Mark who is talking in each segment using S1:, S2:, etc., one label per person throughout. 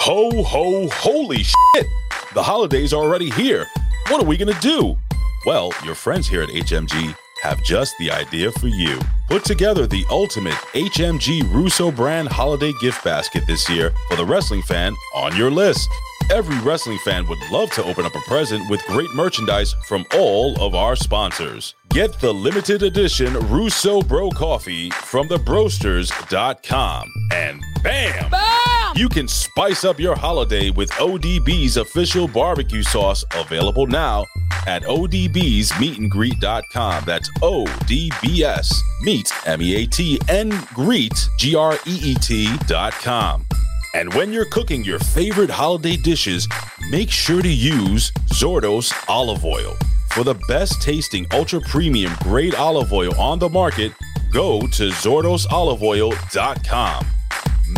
S1: Ho, ho, holy shit! The holidays are already here. What are we gonna do? Well, your friends here at HMG have just the idea for you. Put together the ultimate HMG Russo brand holiday gift basket this year for the wrestling fan on your list. Every wrestling fan would love to open up a present with great merchandise from all of our sponsors. Get the limited edition Russo Bro Coffee from thebrosters.com. And bam! You can spice up your holiday with ODB's official barbecue sauce available now at odbsmeetandgreet.com. That's O-D-B-S meet, M-E-A-T, and greet, G-R-E-E-T.com. And when you're cooking your favorite holiday dishes, make sure to use Zordos olive oil. For the best tasting ultra premium grade olive oil on the market, go to zordosoliveoil.com.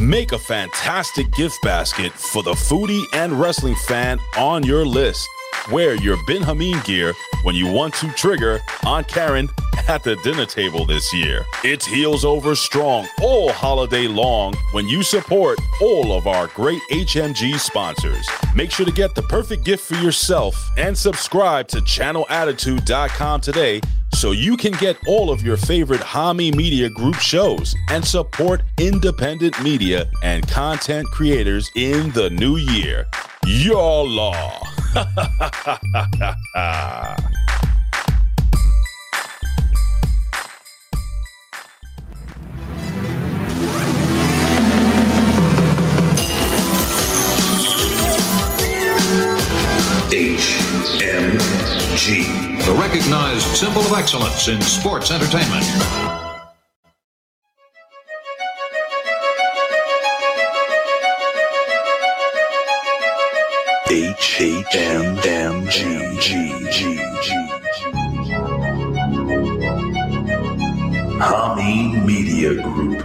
S1: Make a fantastic gift basket for the foodie and wrestling fan on your list. Wear your Ben Hameen gear when you want to trigger on Karen at the dinner table this year. It's heels over strong all holiday long when you support all of our great HMG sponsors. Make sure to get the perfect gift for yourself and subscribe to channelattitude.com today so you can get all of your favorite Hami Media Group shows and support independent media and content creators in the new year. Your law.
S2: HMG. The recognized symbol of excellence in sports entertainment.
S3: H H M M G G G G Hami Media Group.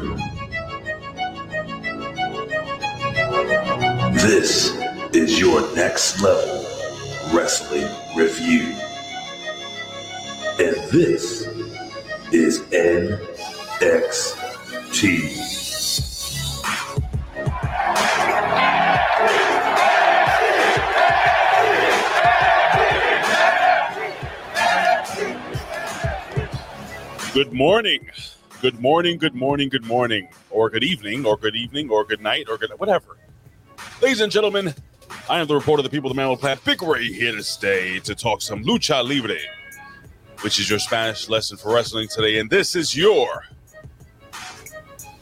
S3: This is your next level wrestling review. And this is NXT.
S1: Good morning. Good morning, good morning, good morning, or good evening, or good evening, or good night, or good whatever. Ladies and gentlemen, I am the reporter, of the people, the man with plan, Big Ray, here to stay to talk some lucha libre, which is your Spanish lesson for wrestling today. And this is your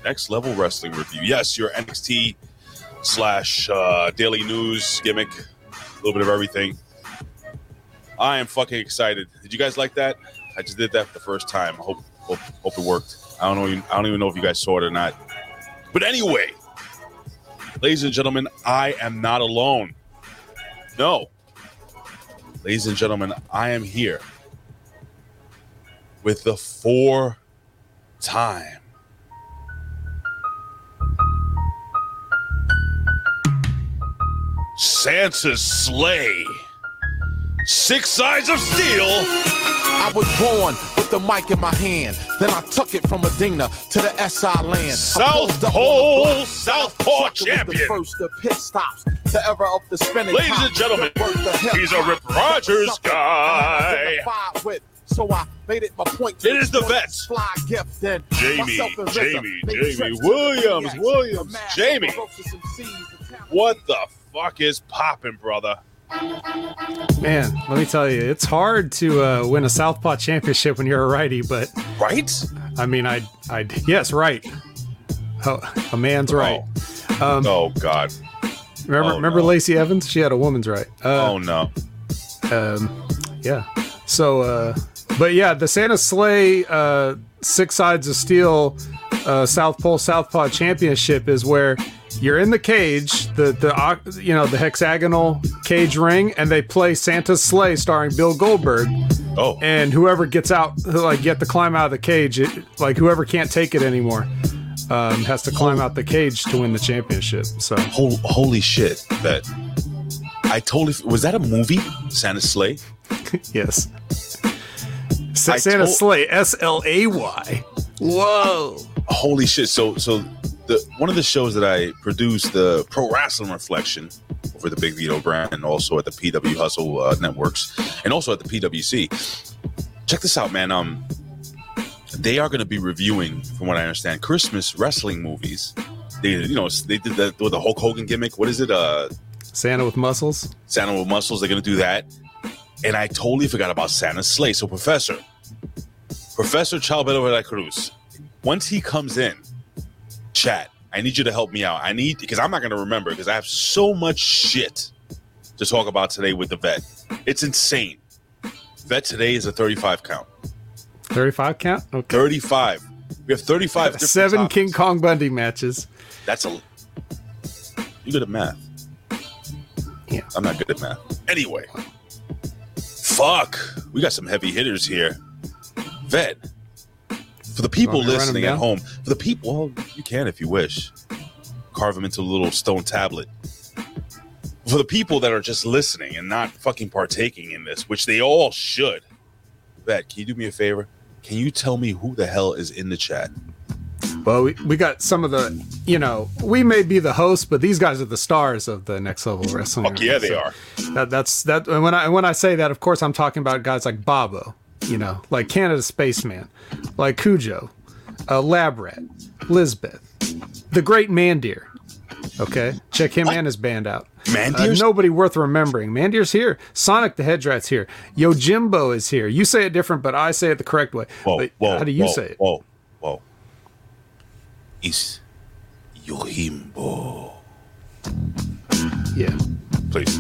S1: next level wrestling review. Yes, your NXT slash uh, daily news gimmick, a little bit of everything. I am fucking excited. Did you guys like that? I just did that for the first time. I hope hope, hope it worked. I don't know. I don't even know if you guys saw it or not. But anyway, ladies and gentlemen, I am not alone. No, ladies and gentlemen, I am here with the four time Santa's sleigh. Six sides of steel.
S4: I was born the mic in my hand. Then I took it from Medina to the SI land.
S1: South Pole
S4: the.
S1: Southpaw champion.
S4: The first of pit stops to ever up the spinning.
S1: Ladies
S4: top.
S1: and gentlemen,
S4: of
S1: he's a. Rip Rogers guy.
S4: I'm identified With. So I made it my point to
S1: It is the
S4: exploit
S1: vet.
S4: this Fly gift and
S1: Jamie, Jamie, Jamie Williams, Williams, Jamie.
S4: ferocious MCs, the talent-
S1: What the fuck is popping, brother?
S5: Man, let me tell you, it's hard to uh, win a Southpaw championship when you're a righty, but
S1: Right?
S5: I mean, I, I, yes, right. Oh, a man's right. Um,
S1: Oh God.
S5: remember,
S1: oh,
S5: remember
S1: no.
S5: Lacey Evans? She had a woman's right. Uh,
S1: oh no.
S5: um, yeah. So, uh, but yeah, the Santa Sleigh uh, Six Sides of Steel uh, South Pole Southpaw Championship is where you're in the cage, the the you know the hexagonal cage ring, and they play Santa's Slay starring Bill Goldberg,
S1: Oh.
S5: and whoever gets out, like you have to climb out of the cage, it, like whoever can't take it anymore. Um, has to climb out the cage to win the championship. So
S1: Hol- holy shit. That I totally was that a movie? Santa Slay.
S5: yes. Sa-
S1: I
S5: Santa
S1: told-
S5: Slay, S L A Y. Whoa.
S1: Holy shit! So so the one of the shows that I produced, the Pro Wrestling Reflection, for the Big Vito brand, and also at the PW Hustle uh, networks, and also at the PWC. Check this out, man. Um, they are going to be reviewing, from what I understand, Christmas wrestling movies. They, you know, they did that with the Hulk Hogan gimmick. What is it? Uh,
S5: Santa with muscles.
S1: Santa with muscles. They're going to do that. And I totally forgot about Santa's Slay. So, Professor, Professor Chalbedo de la Cruz, once he comes in, chat, I need you to help me out. I need, because I'm not going to remember, because I have so much shit to talk about today with the vet. It's insane. Vet today is a 35 count.
S5: 35 count? Okay.
S1: 35. We have 35 different
S5: Seven
S1: topics.
S5: King Kong Bundy matches.
S1: That's a. You good at math?
S5: Yeah.
S1: I'm not good at math. Anyway, fuck. We got some heavy hitters here. Vet. For the people
S5: Want me to run 'em
S1: listening at home, for the people, well, you can if you wish. Carve them into a little stone tablet. For the people that are just listening and not fucking partaking in this, which they all should. Vet, can you do me a favor? Can you tell me who the hell is in the chat?
S5: Well, we, we got some of the, you know, we may be the host, but these guys are the stars of the next level wrestling.
S1: Fuck yeah, they
S5: So
S1: are.
S5: That, that's that. And when I when I say that, of course, I'm talking about guys like Bobo, you know, like Canada Spaceman, like Cujo, uh, Lab Rat, Lisbeth, the Great Mandir. Okay, check him and his band out. Uh, nobody worth remembering. Mandir's here. Sonic the Hedgerat's here. Yo Jimbo is here. You say it different, but I say it the correct way.
S1: Whoa,
S5: But
S1: whoa,
S5: how do you
S1: whoa,
S5: say it?
S1: Whoa, whoa. Is Yohimbo.
S5: Yeah.
S1: Please.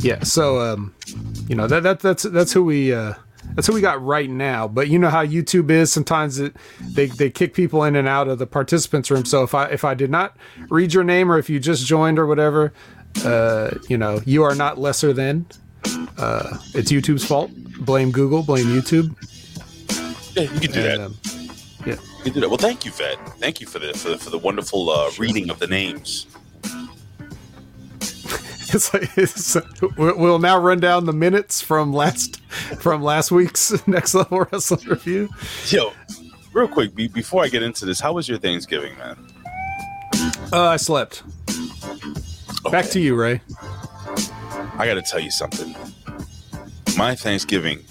S5: Yeah, so um, you know that that that's that's who we uh, that's who we got right now. But you know how YouTube is. Sometimes it they they kick people in and out of the participants room. So if I if I did not read your name or if you just joined or whatever, uh, you know you are not lesser than. Uh, it's YouTube's fault. Blame Google. Blame YouTube.
S1: Yeah, you can do that.
S5: Um, yeah.
S1: You can do that. Well, thank you, Fed. Thank you for the for the, for the wonderful uh, reading of the names.
S5: It's like it's, we'll now run down the minutes from last from last week's next level wrestling review.
S1: Yo, real quick, be, before I get into this, how was your Thanksgiving, man?
S5: Uh, I slept. Back to you, Ray.
S1: I got to tell you something. My Thanksgiving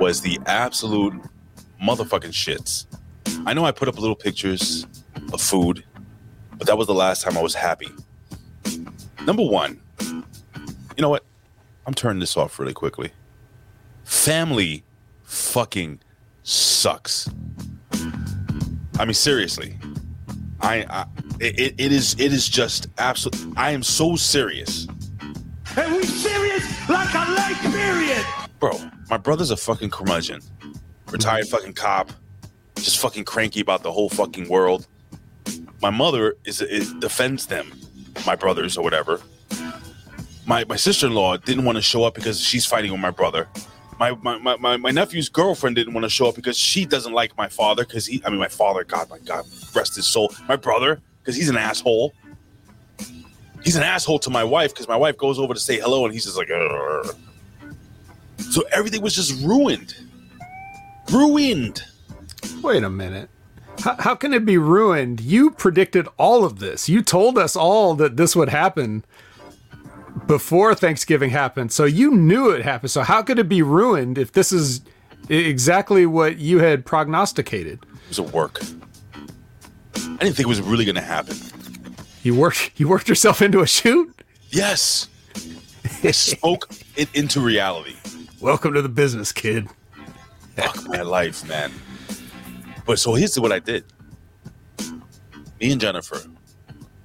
S1: was the absolute motherfucking shits. I know I put up little pictures of food, but that was the last time I was happy. Number one, you know what? I'm turning this off really quickly. Family fucking sucks. I mean, seriously. I, I it, it is it is just absolute. I am so serious.
S6: And we serious like a lake period.
S1: Bro, my brother's a fucking curmudgeon. Retired mm-hmm. fucking cop. Just fucking cranky about the whole fucking world. My mother is, is defends them, my brothers or whatever. My my sister-in-law didn't want to show up because she's fighting with my brother. My my, my, my, my nephew's girlfriend didn't want to show up because she doesn't like my father because he I mean my father, God, my God, rest his soul. My brother, because he's an asshole. He's an asshole to my wife because my wife goes over to say hello and he's just like, "Ugh." So everything was just ruined. Ruined.
S5: Wait a minute. How, how can it be ruined? You predicted all of this. You told us all that this would happen before Thanksgiving happened. So you knew it happened. So how could it be ruined if this is exactly what you had prognosticated?
S1: It was a work. I didn't think it was really going to happen.
S5: You worked you worked yourself into a shoot?
S1: Yes. I spoke it into reality.
S5: Welcome to the business, kid.
S1: Fuck my life, man. But so here's what I did. Me and Jennifer,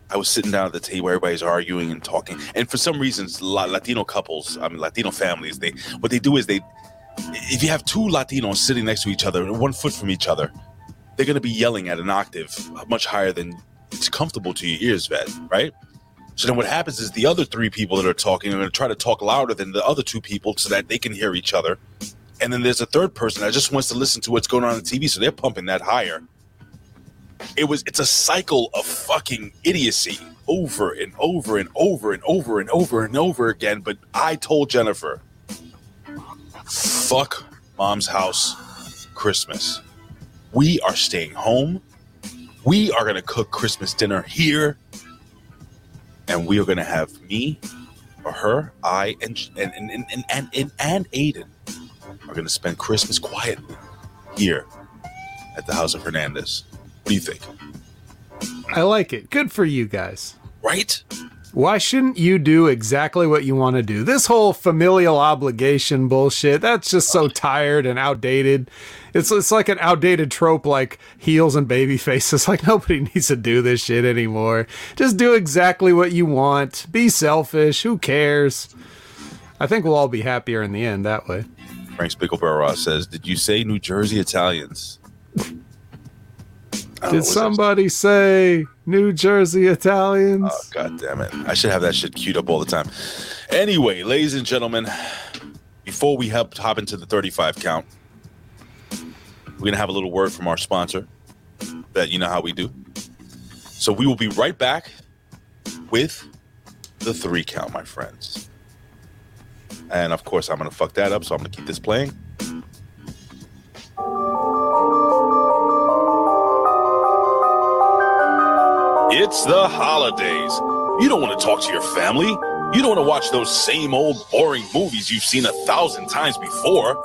S1: I was sitting down at the table. Everybody's arguing and talking, and for some reasons, Latino couples, I mean Latino families, they what they do is they, if you have two Latinos sitting next to each other, one foot from each other, they're gonna be yelling at an octave much higher than it's comfortable to your ears, vet, right? So then what happens is the other three people that are talking are gonna try to talk louder than the other two people so that they can hear each other. And then there's a third person that just wants to listen to what's going on on the TV, so they're pumping that higher. it was it's a cycle of fucking idiocy over and over and over and over and over and over again. But I told Jennifer, fuck mom's house Christmas. We are staying home. We are gonna cook Christmas dinner here. And we are gonna have me or her, I and and and and and, and, and Aiden are gonna spend Christmas quietly here at the house of Hernandez. What do you think?
S5: I like it. Good for you guys.
S1: Right?
S5: Why shouldn't you do exactly what you want to do? This whole familial obligation bullshit, that's just so tired and outdated. It's it's like an outdated trope like heels and baby faces. Like nobody needs to do this shit anymore. Just do exactly what you want. Be selfish. Who cares? I think we'll all be happier in the end that way.
S1: Frank Spickleborough says, Did you say New Jersey Italians? Know,
S5: Did somebody say New Jersey Italians?
S1: Oh, God damn it. I should have that shit queued up all the time. Anyway, ladies and gentlemen, before we hop, hop into the 35 count, we're going to have a little word from our sponsor that you know how we do. So we will be right back with the three count, my friends. And of course, I'm going to fuck that up, so I'm going to keep this playing. It's the holidays. You don't want to talk to your family. You don't want to watch those same old boring movies you've seen a thousand times before.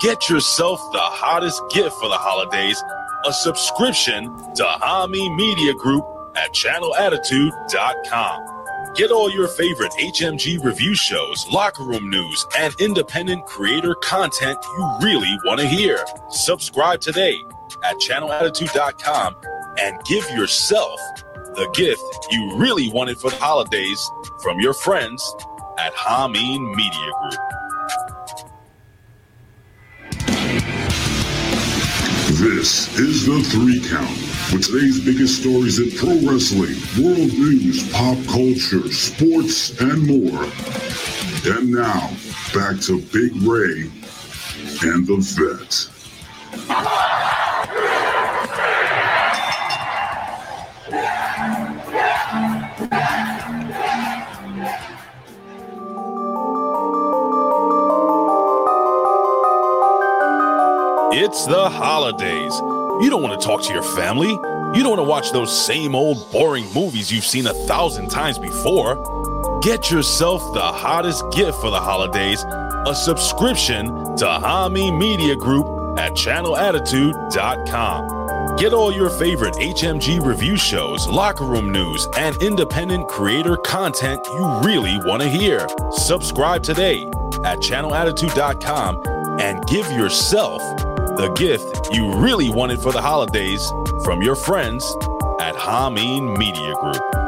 S1: Get yourself the hottest gift for the holidays a subscription to Hami Media Group at channelattitude.com. Get all your favorite HMG review shows, locker room news, and independent creator content you really want to hear. Subscribe today at channelattitude.com and give yourself the gift you really wanted for the holidays from your friends at Hameen Media Group.
S7: This is the three count with today's biggest stories in pro wrestling, world news, pop culture, sports, and more. And now, back to Big Ray and the vet.
S1: It's the holidays. You don't want to talk to your family. You don't want to watch those same old boring movies you've seen a thousand times before. Get yourself the hottest gift for the holidays a subscription to Hami Media Group at channelattitude.com. Get all your favorite HMG review shows, locker room news, and independent creator content you really want to hear. Subscribe today at channelattitude.com and give yourself the gift you really wanted for the holidays from your friends at Hameen Media Group.